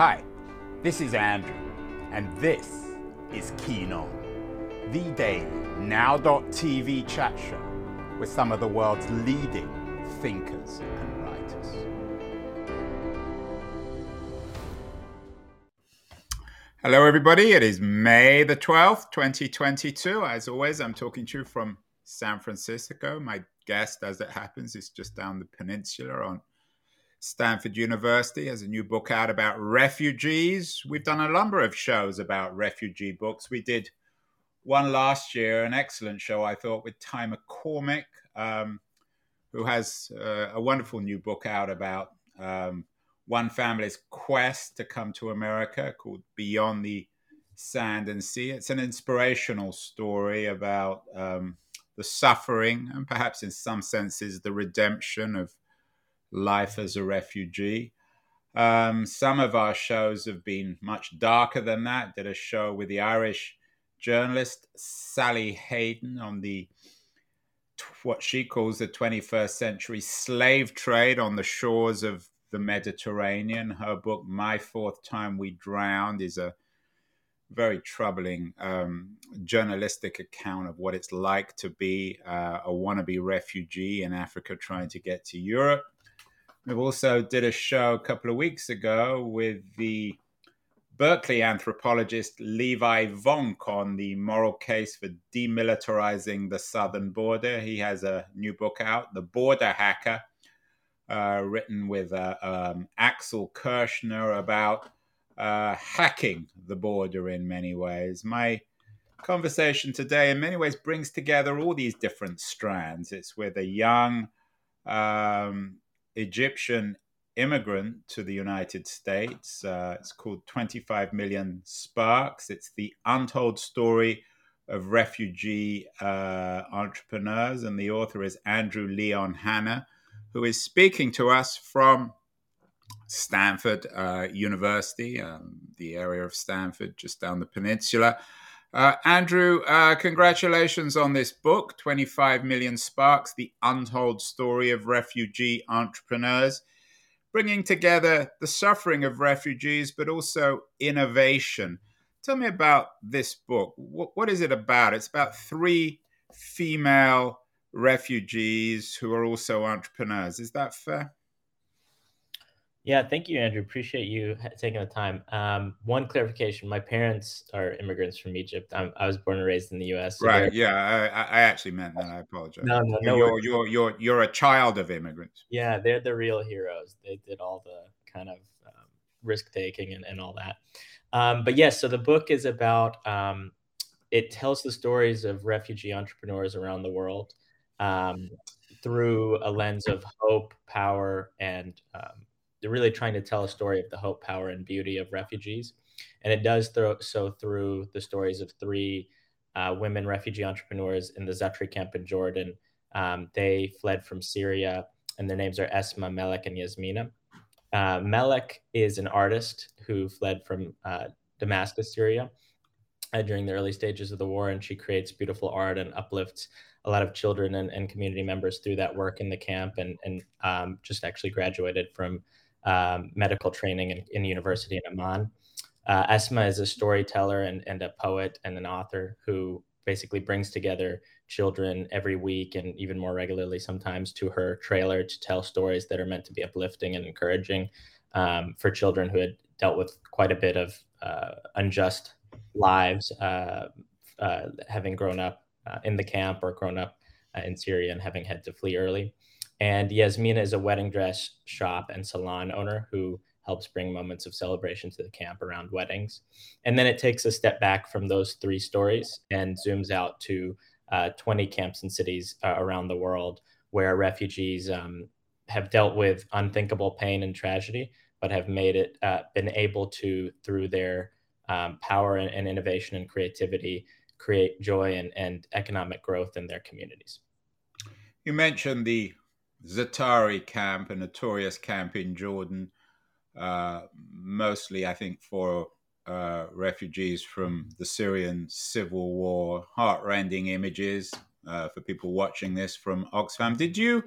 Hi, this is Andrew, and this is Keen On, the daily now.tv chat show with some of the world's leading thinkers and writers. Hello, everybody. It is May the 12th, 2022. As always, I'm talking to you from San Francisco. My guest, as it happens, is just down the peninsula on Stanford University has a new book out about refugees. We've done a number of shows about refugee books. We did one last year, an excellent show, I thought, with Ty McCormick, um, who has uh, a wonderful new book out about um, one family's quest to come to America called Beyond the Sand and Sea. It's an inspirational story about um, the suffering and perhaps, in some senses, the redemption of life as a refugee. Um, some of our shows have been much darker than that. Did a show with the Irish journalist Sally Hayden on the what she calls the 21st century slave trade on the shores of the Mediterranean. Her book, My Fourth Time We Drowned, is a very troubling um, journalistic account of what it's like to be uh, a wannabe refugee in Africa trying to get to Europe. We've also did a show a couple of weeks ago with the Berkeley anthropologist Levi Vonk on the moral case for demilitarizing the southern border. He has a new book out, The Border Hacker, uh, written with uh, um, Axel Kirchner about uh, hacking the border in many ways. My conversation today, in many ways, brings together all these different strands. It's with a young um, Egyptian immigrant to the United States. Uh, it's called 25 Million Sparks. It's the untold story of refugee uh, entrepreneurs, and the author is Andrew Leon Hanna, who is speaking to us from Stanford uh, University, um, the area of Stanford, just down the peninsula. Uh, Andrew, uh, congratulations on this book, 25 Million Sparks The Untold Story of Refugee Entrepreneurs, bringing together the suffering of refugees, but also innovation. Tell me about this book. what, what is it about? It's about three female refugees who are also entrepreneurs. Is that fair? Yeah, thank you, Andrew. Appreciate you taking the time. Um, one clarification: my parents are immigrants from Egypt. I'm, i was born and raised in the U.S. So right? Yeah, I, I, actually meant that. I apologize. No, no, no. You're, you're you're you're a child of immigrants. Yeah, they're the real heroes. They did all the kind of um, risk taking and, and all that. Um, but yes, so the book is about. Um, it tells the stories of refugee entrepreneurs around the world um, through a lens of hope, power, and um, they're really trying to tell a story of the hope, power, and beauty of refugees. And it does throw, so through the stories of three uh, women refugee entrepreneurs in the Zaatari camp in Jordan. Um, they fled from Syria, and their names are Esma, Melek, and Yasmina. Uh, Melek is an artist who fled from uh, Damascus, Syria, uh, during the early stages of the war, and she creates beautiful art and uplifts a lot of children and, and community members through that work in the camp, and, and um, just actually graduated from um, medical training in, in university in Amman. Uh, Esma is a storyteller and, and a poet and an author who basically brings together children every week and even more regularly sometimes to her trailer to tell stories that are meant to be uplifting and encouraging um, for children who had dealt with quite a bit of uh, unjust lives, uh, uh having grown up uh, in the camp or grown up uh, in Syria and having had to flee early. And Yasmina is a wedding dress shop and salon owner who helps bring moments of celebration to the camp around weddings. And then it takes a step back from those three stories and zooms out to uh, 20 camps and cities uh, around the world where refugees um, have dealt with unthinkable pain and tragedy, but have made it, uh, been able to, through their um, power and, and, innovation and creativity, create joy and, and economic growth in their communities. You mentioned the Zaatari camp, a notorious camp in Jordan, uh, mostly, I think, for uh, refugees from the Syrian civil war. Heartrending images uh, for people watching this from Oxfam. Did you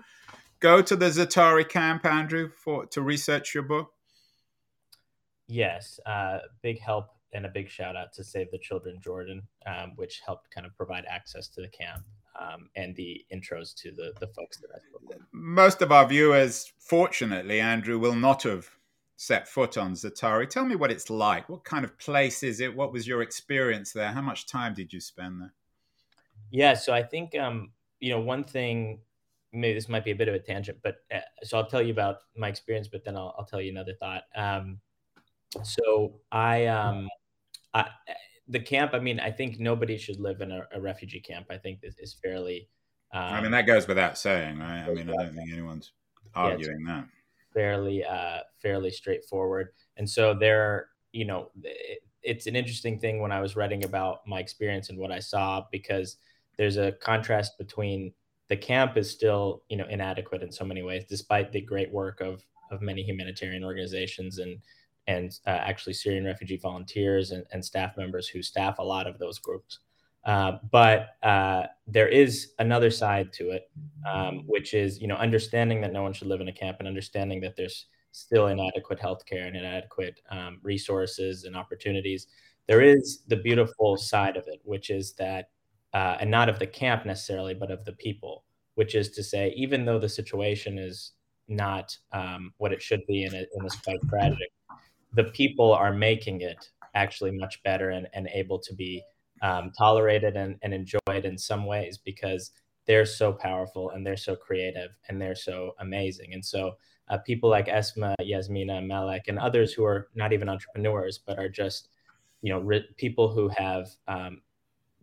go to the Zaatari camp, Andrew, for to research your book? Yes, uh, big help and a big shout out to Save the Children Jordan, um, which helped kind of provide access to the camp um, and the intros to the the folks that I spoke with. Most of our viewers, fortunately, Andrew, will not have set foot on Zaatari. Tell me what it's like. What kind of place is it? What was your experience there? How much time did you spend there? Yeah, so I think um, you know one thing. Maybe this might be a bit of a tangent, but uh, so I'll tell you about my experience, but then I'll, I'll tell you another thought. Um, so I, um, I, the camp. I mean, I think nobody should live in a, a refugee camp. I think is, is fairly. Um, I mean, that goes without saying, right? I mean, I don't think anyone's arguing yeah, that. Fairly, uh, fairly straightforward. And so there, you know, it, it's an interesting thing when I was writing about my experience and what I saw because there's a contrast between the camp is still, you know, inadequate in so many ways, despite the great work of of many humanitarian organizations and and uh, actually Syrian refugee volunteers and, and, staff members who staff a lot of those groups. Uh, but uh, there is another side to it, um, which is you know understanding that no one should live in a camp and understanding that there's still inadequate healthcare and inadequate um, resources and opportunities. There is the beautiful side of it, which is that, uh, and not of the camp necessarily, but of the people, which is to say, even though the situation is not um, what it should be and it, and it's quite tragic, the people are making it actually much better and, and able to be um, tolerated and, and enjoyed in some ways because they're so powerful and they're so creative and they're so amazing. And so uh, people like Esma, Yasmina, Malek, and others who are not even entrepreneurs, but are just, you know, ri- people who have um,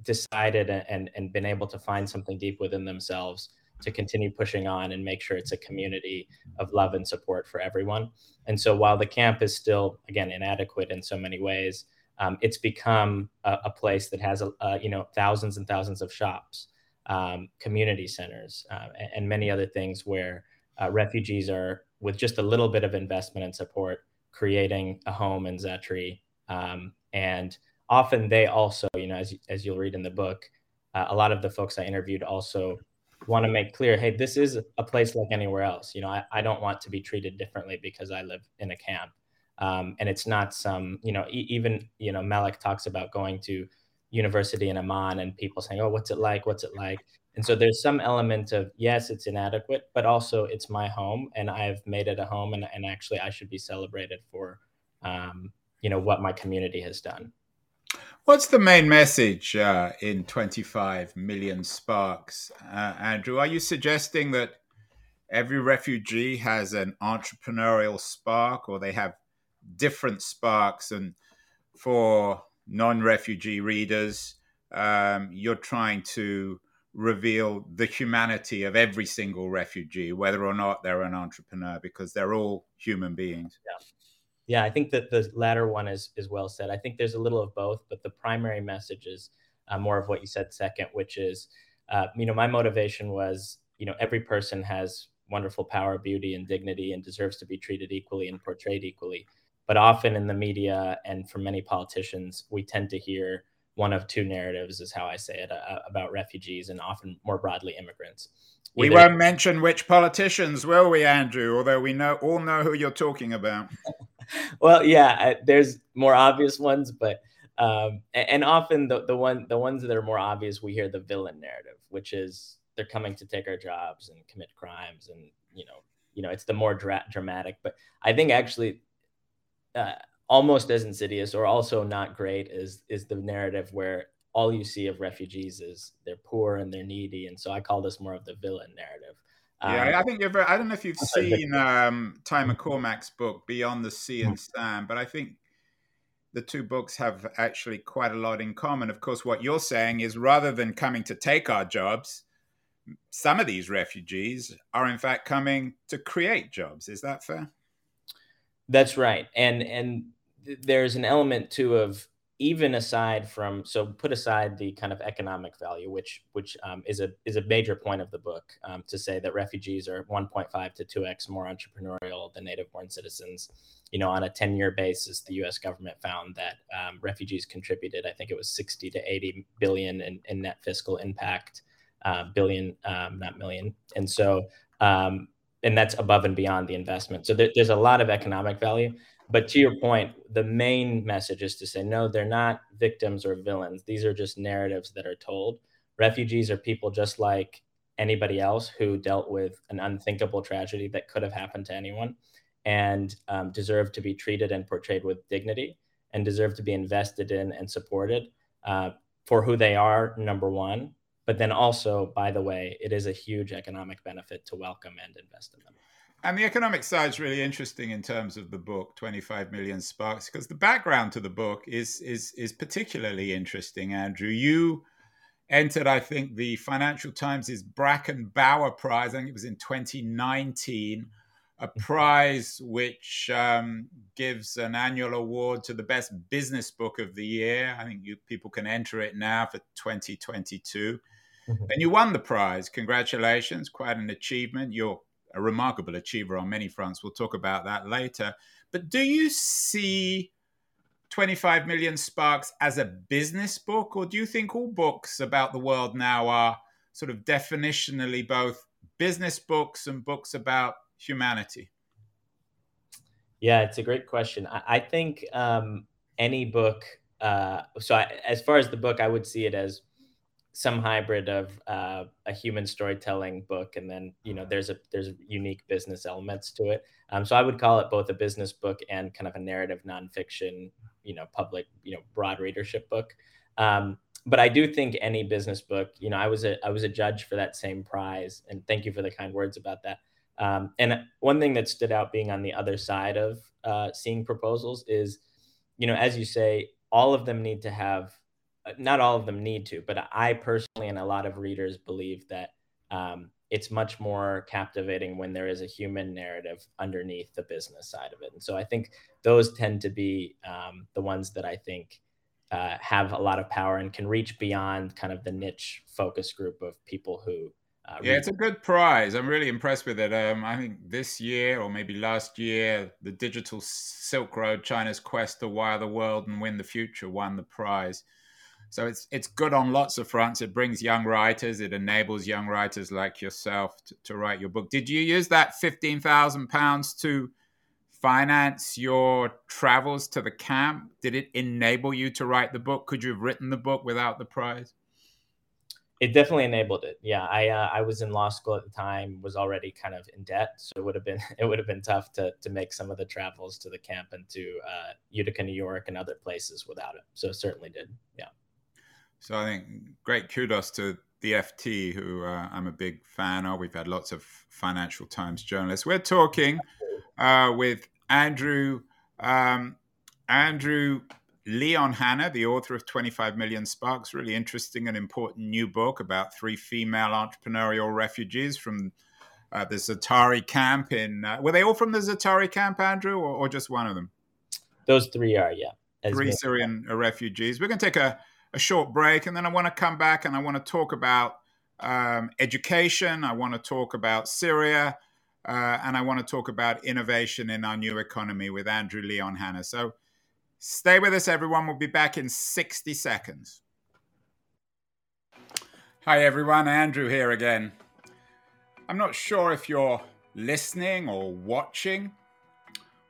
decided and, and been able to find something deep within themselves to continue pushing on and make sure it's a community of love and support for everyone. And so while the camp is still, again, inadequate in so many ways, um, it's become a, a, place that has, a, a, you know, thousands and thousands of shops, um, community centers, uh, and, and, many other things where uh, refugees are, with just a little bit of investment and support, creating a home in Zaatari. Um, and often they also, you know, as, as you'll read in the book, uh, a lot of the folks I interviewed also want to make clear, hey, this is a place like anywhere else. You know, I, I don't want to be treated differently because I live in a camp. Um, and it's not some, you know, e- even, you know, Malik talks about going to university in Amman and people saying, oh, what's it like? What's it like? And so there's some element of, yes, it's inadequate, but also it's my home and I've made it a home and, and actually I should be celebrated for, um, you know, what my community has done. What's the main message uh, in 25 million sparks, uh, Andrew? Are you suggesting that every refugee has an entrepreneurial spark or they have different sparks? And for non refugee readers, um, you're trying to reveal the humanity of every single refugee, whether or not they're an entrepreneur, because they're all human beings. Yeah. Yeah, I think that the latter one is is well said. I think there's a little of both, but the primary message is uh, more of what you said second, which is, uh, you know, my motivation was, you know, every person has wonderful power, beauty, and dignity, and deserves to be treated equally and portrayed equally. But often in the media and from many politicians, we tend to hear one of two narratives, is how I say it, uh, about refugees and often more broadly immigrants. We Either won't mention which politicians, will we, Andrew? Although we know all know who you're talking about. well, yeah, there's more obvious ones, but um, and often the the one the ones that are more obvious, we hear the villain narrative, which is they're coming to take our jobs and commit crimes, and you know, you know, it's the more dra- dramatic. But I think actually, uh, almost as insidious or also not great is is the narrative where all you see of refugees is they're poor and they're needy, and so I call this more of the villain narrative. Yeah, um, I think you're very, I don't know if you've seen um, Ty McCormick's book Beyond the Sea and mm. Sand, but I think the two books have actually quite a lot in common. Of course, what you're saying is rather than coming to take our jobs, some of these refugees are in fact coming to create jobs. Is that fair? That's right, and and there's an element too of even aside from so put aside the kind of economic value which which um, is a is a major point of the book um, to say that refugees are 1.5 to 2x more entrepreneurial than native born citizens. You know on a 10 year basis the us government found that um, refugees contributed i think it was 60 to 80 billion in, in net fiscal impact uh, billion um, not million. And so um, and that's above and beyond the investment. So there, there's a lot of economic value but to your point, the main message is to say, no, they're not victims or villains. These are just narratives that are told. Refugees are people just like anybody else who dealt with an unthinkable tragedy that could have happened to anyone and um, deserve to be treated and portrayed with dignity and deserve to be invested in and supported uh, for who they are, number one. But then also, by the way, it is a huge economic benefit to welcome and invest in them. And the economic side is really interesting in terms of the book, 25 Million Sparks, because the background to the book is is is particularly interesting, Andrew. You entered, I think, the Financial Times' Bracken Bower Prize. I think it was in 2019, a mm-hmm. prize which um, gives an annual award to the best business book of the year. I think you, people can enter it now for 2022. Mm-hmm. And you won the prize. Congratulations, quite an achievement. You're a remarkable achiever on many fronts. We'll talk about that later. But do you see 25 Million Sparks as a business book, or do you think all books about the world now are sort of definitionally both business books and books about humanity? Yeah, it's a great question. I, I think um, any book, uh, so I, as far as the book, I would see it as some hybrid of uh, a human storytelling book, and then you know there's a there's unique business elements to it. Um, so I would call it both a business book and kind of a narrative nonfiction, you know, public, you know, broad readership book. Um, but I do think any business book, you know, I was a I was a judge for that same prize, and thank you for the kind words about that. Um, and one thing that stood out being on the other side of uh, seeing proposals is, you know, as you say, all of them need to have not all of them need to, but I personally and a lot of readers believe that um, it's much more captivating when there is a human narrative underneath the business side of it. And so I think those tend to be um, the ones that I think uh, have a lot of power and can reach beyond kind of the niche focus group of people who. Uh, yeah, it's a good prize. I'm really impressed with it. Um, I think this year or maybe last year, the Digital Silk Road, China's quest to wire the world and win the future, won the prize. So it's it's good on lots of fronts. It brings young writers. It enables young writers like yourself to, to write your book. Did you use that fifteen thousand pounds to finance your travels to the camp? Did it enable you to write the book? Could you have written the book without the prize? It definitely enabled it. Yeah, I uh, I was in law school at the time, was already kind of in debt, so it would have been it would have been tough to to make some of the travels to the camp and to uh, Utica, New York, and other places without it. So it certainly did. Yeah. So I think great kudos to the FT, who uh, I'm a big fan of. We've had lots of Financial Times journalists. We're talking uh, with Andrew um, Andrew Leon Hanna, the author of 25 Million Sparks. Really interesting and important new book about three female entrepreneurial refugees from uh, the Zaatari camp. In uh, were they all from the Zaatari camp, Andrew, or, or just one of them? Those three are, yeah. Three Syrian refugees. We're going to take a a short break, and then I want to come back and I want to talk about um, education. I want to talk about Syria, uh, and I want to talk about innovation in our new economy with Andrew Leon Hanna. So stay with us, everyone. We'll be back in 60 seconds. Hi, everyone. Andrew here again. I'm not sure if you're listening or watching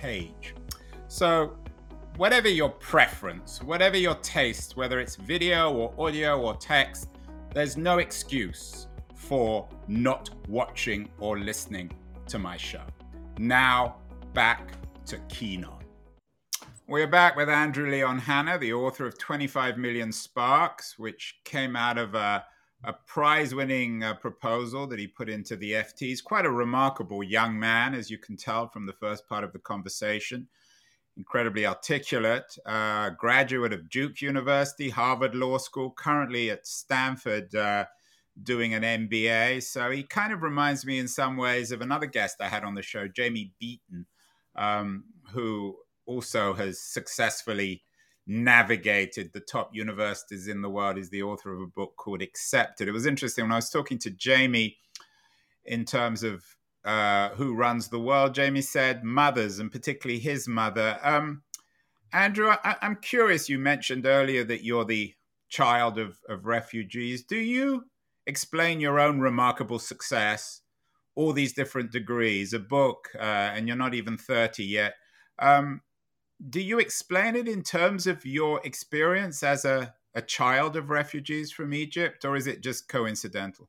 page. So, whatever your preference, whatever your taste, whether it's video or audio or text, there's no excuse for not watching or listening to my show. Now, back to Keen On. We're back with Andrew Leon Hanna, the author of 25 Million Sparks, which came out of a, a prize winning uh, proposal that he put into the FT. He's quite a remarkable young man, as you can tell from the first part of the conversation. Incredibly articulate, uh, graduate of Duke University, Harvard Law School, currently at Stanford uh, doing an MBA. So he kind of reminds me in some ways of another guest I had on the show, Jamie Beaton, um, who also has successfully navigated the top universities in the world. He's the author of a book called Accepted. It was interesting when I was talking to Jamie in terms of uh, who runs the world. Jamie said mothers, and particularly his mother. Um, Andrew, I, am curious. You mentioned earlier that you're the child of, of refugees. Do you explain your own remarkable success, all these different degrees, a book, uh, and you're not even 30 yet? Um, do you explain it in terms of your experience as a, a child of refugees from Egypt, or is it just coincidental?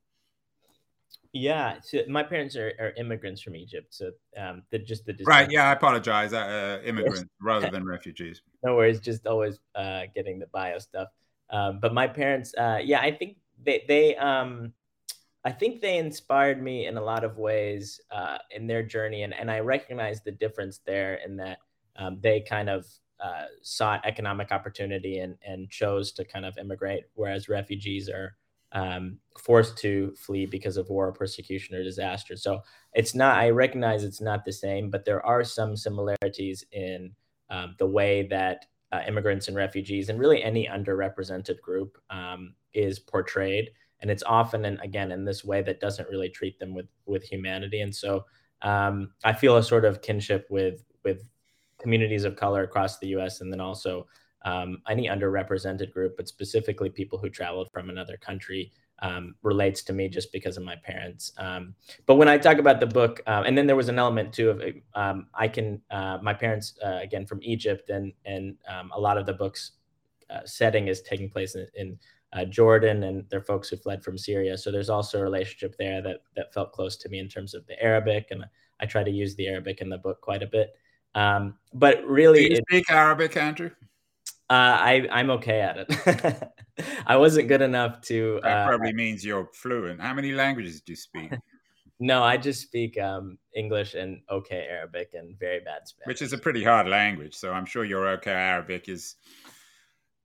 Yeah, so my parents are, are immigrants from Egypt, so um, the just the right. Yeah, I apologize. Uh, immigrants rather than refugees. No worries. Just always uh, getting the bio stuff. Um, but my parents, uh, yeah, I think they they um, I think they inspired me in a lot of ways uh, in their journey, and and I recognize the difference there in that um, they kind of uh, sought economic opportunity and, and chose to kind of immigrate, whereas refugees are um, forced to flee because of war, persecution, or disaster. So it's not, I recognize it's not the same, but there are some similarities in um, the way that uh, immigrants and refugees, and really any underrepresented group, um, is portrayed. And it's often, and again, in this way that doesn't really treat them with with humanity. And so um, I feel a sort of kinship with with communities of color across the U.S. and then also um, any underrepresented group, but specifically people who traveled from another country. Um, relates to me just because of my parents. Um, but when I talk about the book, uh, and then there was an element too of um, I can uh, my parents uh, again from Egypt, and and um, a lot of the book's uh, setting is taking place in, in uh, Jordan, and they're folks who fled from Syria. So there's also a relationship there that that felt close to me in terms of the Arabic, and I try to use the Arabic in the book quite a bit. Um, but really, Do you speak it, Arabic, Andrew? Uh, I I'm okay at it. I wasn't good enough to. That uh, probably means you're fluent. How many languages do you speak? no, I just speak um, English and okay Arabic and very bad Spanish. Which is a pretty hard language, so I'm sure your okay Arabic is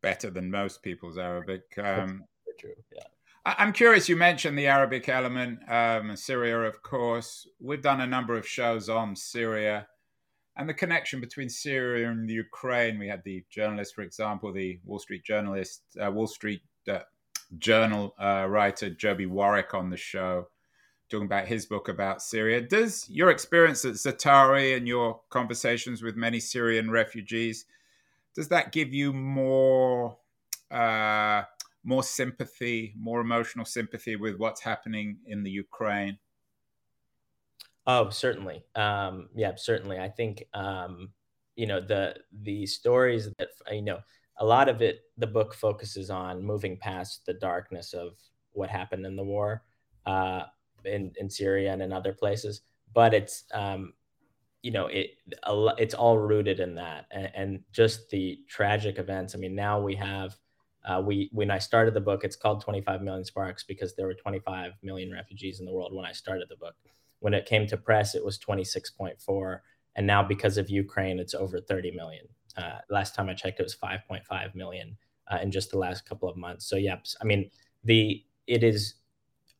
better than most people's Arabic. Um, true. Yeah. I'm curious. You mentioned the Arabic element, um, Syria, of course. We've done a number of shows on Syria and the connection between Syria and the Ukraine. We had the journalist, for example, the Wall Street journalist, uh, Wall Street uh, Journal uh, writer Joby Warrick on the show, talking about his book about Syria. Does your experience at Zaatari and your conversations with many Syrian refugees does that give you more? Uh, more sympathy, more emotional sympathy with what's happening in the Ukraine? Oh, certainly. Um, yeah, certainly. I think um, you know the the stories that you know a lot of it. The book focuses on moving past the darkness of what happened in the war uh, in in Syria and in other places, but it's um, you know it it's all rooted in that and, and just the tragic events. I mean, now we have. Uh, we when I started the book, it's called 25 Million Sparks because there were 25 million refugees in the world when I started the book when it came to press, it was 26.4. And now because of Ukraine, it's over 30 million. Uh, last time I checked, it was 5.5 million uh, in just the last couple of months. So, yep, I mean, the it is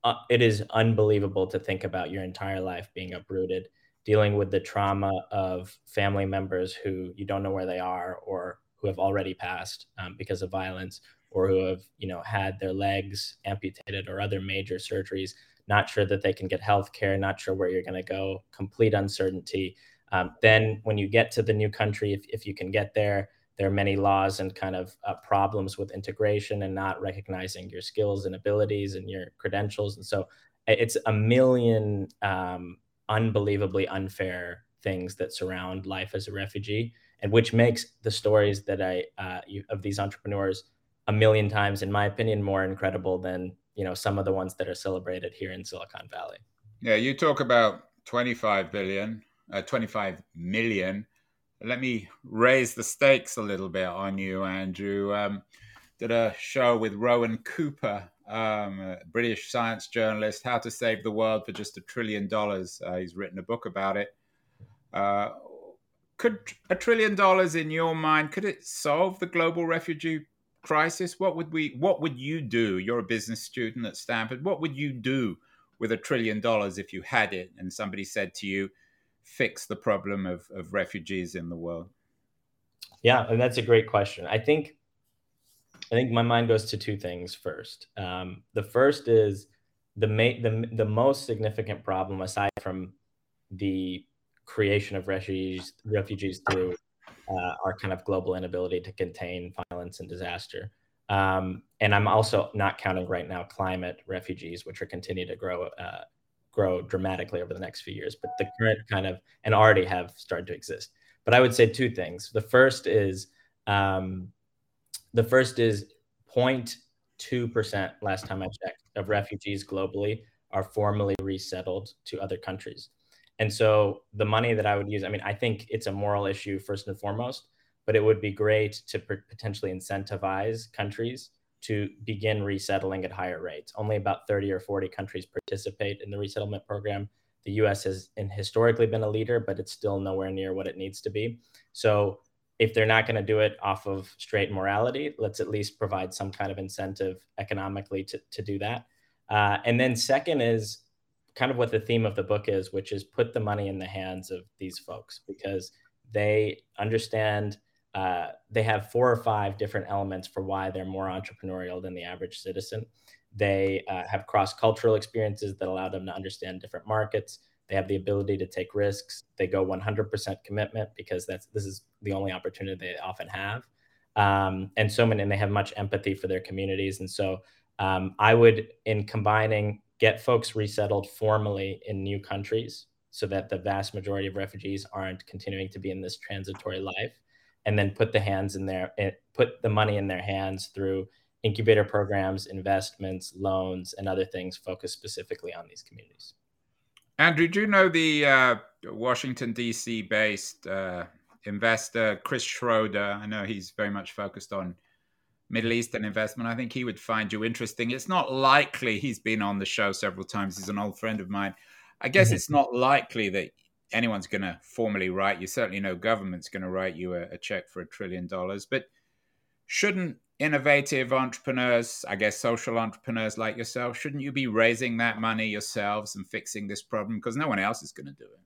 uh, it is unbelievable to think about your entire life being uprooted, dealing with the trauma of family members who you don't know where they are or who have already passed um, because of violence or who have you know had their legs amputated or other major surgeries not sure that they can get health care, not sure where you're going to go, complete uncertainty. Um, then when you get to the new country, if, if you can get there, there are many laws and kind of uh, problems with integration and not recognizing your skills and abilities and your credentials. And so it's a million um, unbelievably unfair things that surround life as a refugee, and which makes the stories that I uh, you, of these entrepreneurs a million times, in my opinion, more incredible than you know some of the ones that are celebrated here in Silicon Valley. Yeah, you talk about 25 billion, uh, 25 million. Let me raise the stakes a little bit on you, Andrew. Um, did a show with Rowan Hooper, um, British science journalist, How to Save the World for Just a Trillion Dollars. Uh, he's written a book about it. Uh, could a trillion dollars, in your mind, could it solve the global refugee crisis? What would we? What would you do? You're a business student at Stanford. What would you do with a trillion dollars if you had it, and somebody said to you, "Fix the problem of, of refugees in the world"? Yeah, and that's a great question. I think I think my mind goes to two things first. Um, the first is the, ma- the the most significant problem, aside from the creation of refugees refugees through uh, our kind of global inability to contain violence and disaster. Um, and I'm also not counting right now climate refugees, which are continue to grow uh, grow dramatically over the next few years. But the current kind of and already have started to exist. But I would say two things. The first is um, the first is 0.2% last time I checked of refugees globally are formally resettled to other countries. And so the money that I would use, I mean, I think it's a moral issue first and foremost, but it would be great to potentially incentivize countries to begin resettling at higher rates. Only about 30 or 40 countries participate in the resettlement program. The US has historically been a leader, but it's still nowhere near what it needs to be. So if they're not going to do it off of straight morality, let's at least provide some kind of incentive economically to, to do that. Uh, and then second is kind of what the theme of the book is, which is put the money in the hands of these folks because they understand uh, they have four or five different elements for why they're more entrepreneurial than the average citizen. They uh, have cross cultural experiences that allow them to understand different markets. They have the ability to take risks. They go 100% commitment because that's this is the only opportunity they often have. Um, and so many, and they have much empathy for their communities. And so um, I would, in combining, get folks resettled formally in new countries so that the vast majority of refugees aren't continuing to be in this transitory life, and then put the hands in their, eh, put the money in their hands through incubator programs, investments, loans, and other things focused specifically on these communities. Andrew, do you know the uh, Washington, D.C. based uh, investor, Chris Schroeder? I know he's very much focused on Middle Eastern investment. I think he would find you interesting. It's not likely he's been on the show several times. He's an old friend of mine. I guess mm-hmm. it's not likely that anyone's going to formally write you. Certainly, no government's going to write you a, a check for a trillion dollars. But shouldn't innovative entrepreneurs, I guess social entrepreneurs like yourself, shouldn't you be raising that money yourselves and fixing this problem because no one else is going to do it?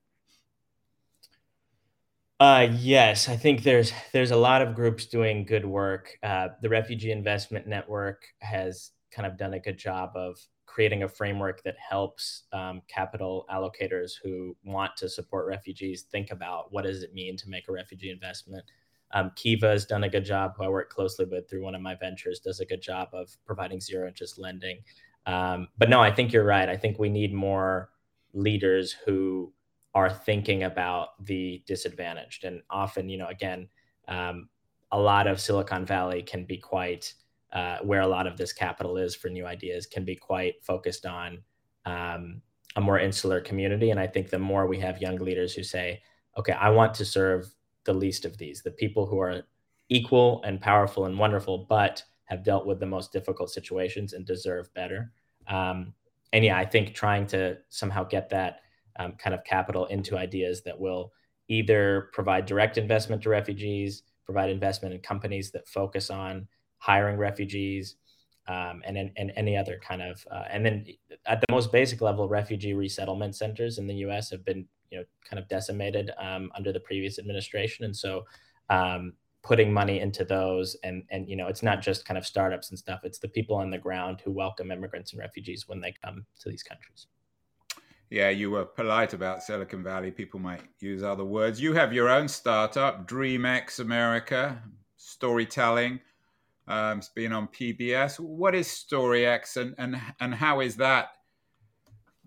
Uh, yes, I think there's there's a lot of groups doing good work. Uh, the Refugee Investment Network has kind of done a good job of creating a framework that helps um, capital allocators who want to support refugees think about what does it mean to make a refugee investment um, Kiva has done a good job, who I work closely with through one of my ventures, does a good job of providing zero interest lending. Um, but no, I think you're right. I think we need more leaders who are thinking about the disadvantaged. And often, you know, again, um, a lot of Silicon Valley can be quite, uh, where a lot of this capital is for new ideas, can be quite focused on um, a more insular community. And I think the more we have young leaders who say, okay, I want to serve the least of these, the people who are equal and powerful and wonderful, but have dealt with the most difficult situations and deserve better. Um, and yeah, I think trying to somehow get that um, kind of capital into ideas that will either provide direct investment to refugees, provide investment in companies that focus on hiring refugees, um, and, and, and any other kind of, uh, and then at the most basic level, refugee resettlement centers in the U.S. have been you know kind of decimated um, under the previous administration, and so um, putting money into those and and you know it's not just kind of startups and stuff; it's the people on the ground who welcome immigrants and refugees when they come to these countries. Yeah, you were polite about Silicon Valley. People might use other words. You have your own startup, DreamX America, storytelling. Um, it's been on PBS. What is StoryX and, and, and how is that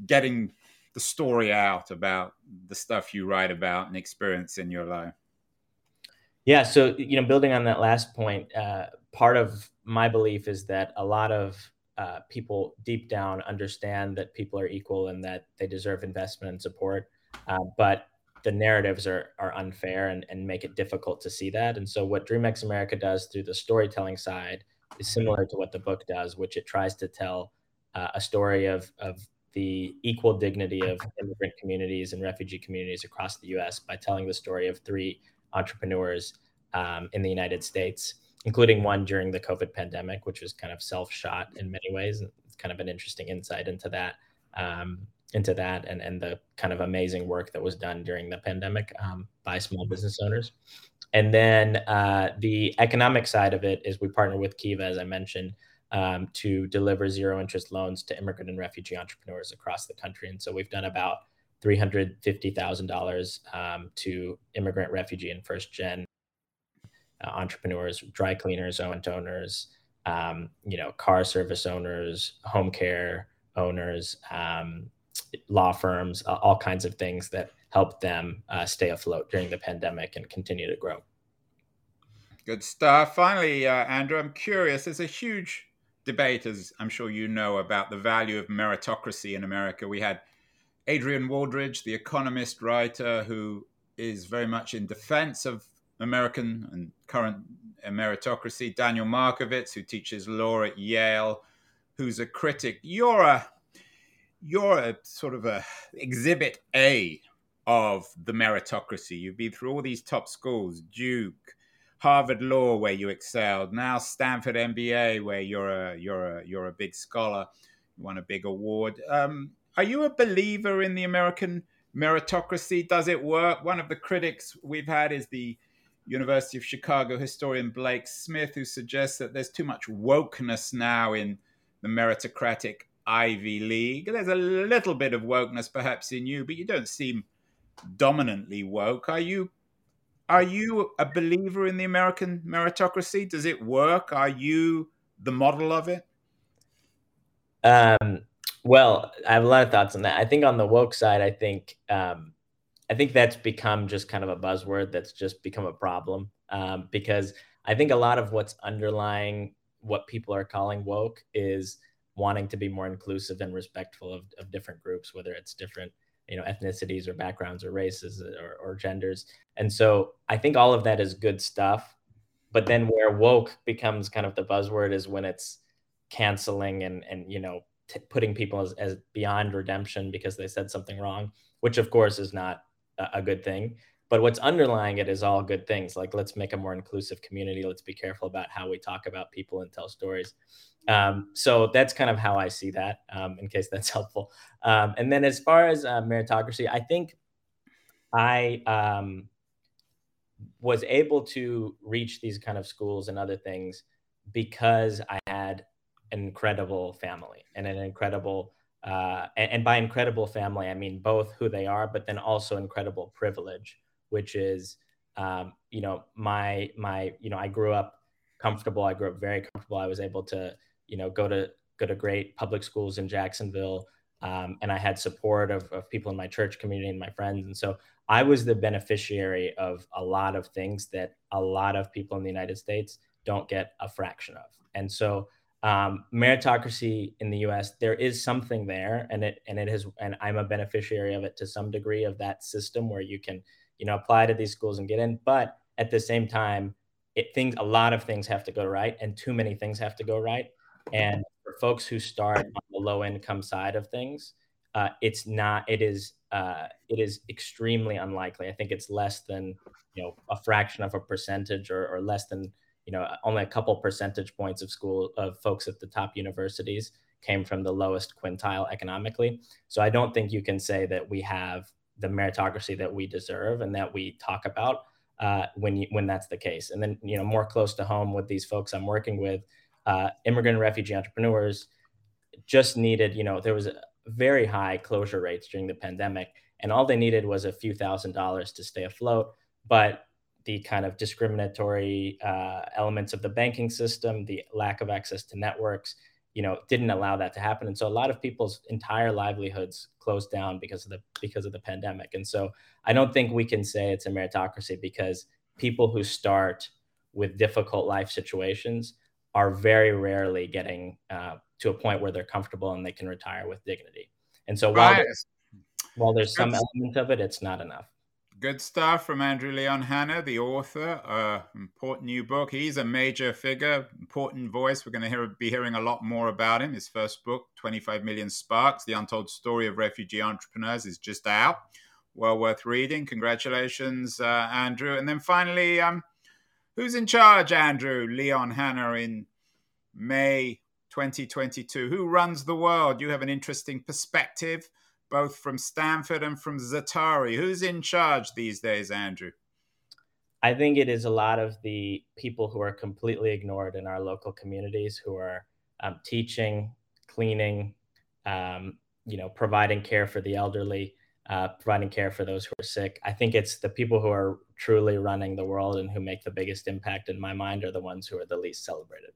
getting the story out about the stuff you write about and experience in your life? Yeah, so you know, building on that last point, uh, part of my belief is that a lot of uh, people deep down understand that people are equal and that they deserve investment and support, uh, but the narratives are are unfair and, and make it difficult to see that. And so, what DreamX America does through the storytelling side is similar to what the book does, which it tries to tell uh, a story of of the equal dignity of immigrant communities and refugee communities across the U.S. by telling the story of three entrepreneurs um, in the United States, including one during the COVID pandemic, which was kind of self shot in many ways. It's kind of an interesting insight into that. Um, into that and, and the kind of amazing work that was done during the pandemic um, by small business owners. And then uh, the economic side of it is we partner with Kiva, as I mentioned, um, to deliver zero interest loans to immigrant and refugee entrepreneurs across the country. And so we've done about $350,000 um, to immigrant, refugee, and first gen uh, entrepreneurs, dry cleaners, owned owners, um, you know, car service owners, home care owners, um, law firms, uh, all kinds of things that help them uh, stay afloat during the pandemic and continue to grow. Good stuff. Finally, uh, Andrew, I'm curious. There's a huge debate, as I'm sure you know, about the value of meritocracy in America. We had Adrian Wooldridge, the economist writer, who is very much in defense of American and current meritocracy. Daniel Markovits, who teaches law at Yale, who's a critic. You're a you're a sort of a exhibit A of the meritocracy. You've been through all these top schools, Duke, Harvard Law, where you excelled, now Stanford MBA, where you're a you're a you're a big scholar, you won a big award. Um, are you a believer in the American meritocracy? Does it work? One of the critics we've had is the University of Chicago historian Blake Smith, who suggests that there's too much wokeness now in the meritocratic Ivy League. There's a little bit of wokeness perhaps in you, but you don't seem dominantly woke. Are you are you a believer in the American meritocracy? Does it work? Are you the model of it? Um, well, I have a lot of thoughts on that. I think on the woke side, I think um, I think that's become just kind of a buzzword that's just become a problem um, because I think a lot of what's underlying what people are calling woke is wanting to be more inclusive and respectful of, of different groups, whether it's different you know ethnicities or backgrounds or races or, or genders. And so I think all of that is good stuff. But then where woke becomes kind of the buzzword is when it's canceling and and you know t- putting people as, as beyond redemption because they said something wrong, which of course is not a, good thing. But what's underlying it is all good things. Like let's make a more inclusive community. Let's be careful about how we talk about people and tell stories. Um, so that's kind of how I see that, um, in case that's helpful. Um, and then as far as uh, meritocracy, I think I um, was able to reach these kind of schools and other things because I had an incredible family and an incredible, uh, and, and by incredible family, I mean both who they are, but then also incredible privilege, which is, um, you know, my my, you know, I grew up comfortable. I grew up very comfortable. I was able to you know, go to go to great public schools in Jacksonville. Um, and I had support of, of people in my church community and my friends. And so I was the beneficiary of a lot of things that a lot of people in the United States don't get a fraction of. And so um, meritocracy in the U.S. there is something there, and it and it has, and I'm a beneficiary of it to some degree of that system where you can, you know, apply to these schools and get in. But at the same time, it things a lot of things have to go right, and too many things have to go right. And for folks who start on the low income side of things, uh, it's not. It is. Uh, it is extremely unlikely. I think it's less than you know a fraction of a percentage, or, or less than you know only a couple percentage points of school of folks at the top universities came from the lowest quintile economically. So I don't think you can say that we have the meritocracy that we deserve and that we talk about uh, when you, when that's the case. And then you know more close to home with these folks I'm working with, uh, immigrant refugee entrepreneurs just needed, you know, there was a, very high closure rates during the pandemic, and all they needed was a few thousand dollars to stay afloat. But the kind of discriminatory uh, elements of the banking system, the lack of access to networks, you know, didn't allow that to happen. And so a lot of people's entire livelihoods closed down because of the because of the pandemic. And so I don't think we can say it's a meritocracy because people who start with difficult life situations are very rarely getting uh, to a point where they're comfortable and they can retire with dignity. And so while, right. there's, while there's some element of it, it's not enough. Good stuff from Andrew Leon Hanna, the author. Uh, important new book. He's a major figure, important voice. We're going to hear, be hearing a lot more about him. His first book, 25 Million Sparks The Untold Story of Refugee Entrepreneurs, is just out. Well worth reading. Congratulations, uh, Andrew. And then finally, um, who's in charge, Andrew Leon Hanna, in May 2022? Who runs the world? You have an interesting perspective both from Stanford and from Zaatari. Who's in charge these days, Andrew? I think it is a lot of the people who are completely ignored in our local communities who are um, teaching, cleaning, um, you know, providing care for the elderly, uh, providing care for those who are sick. I think it's the people who are truly running the world and who make the biggest impact in my mind are the ones who are the least celebrated.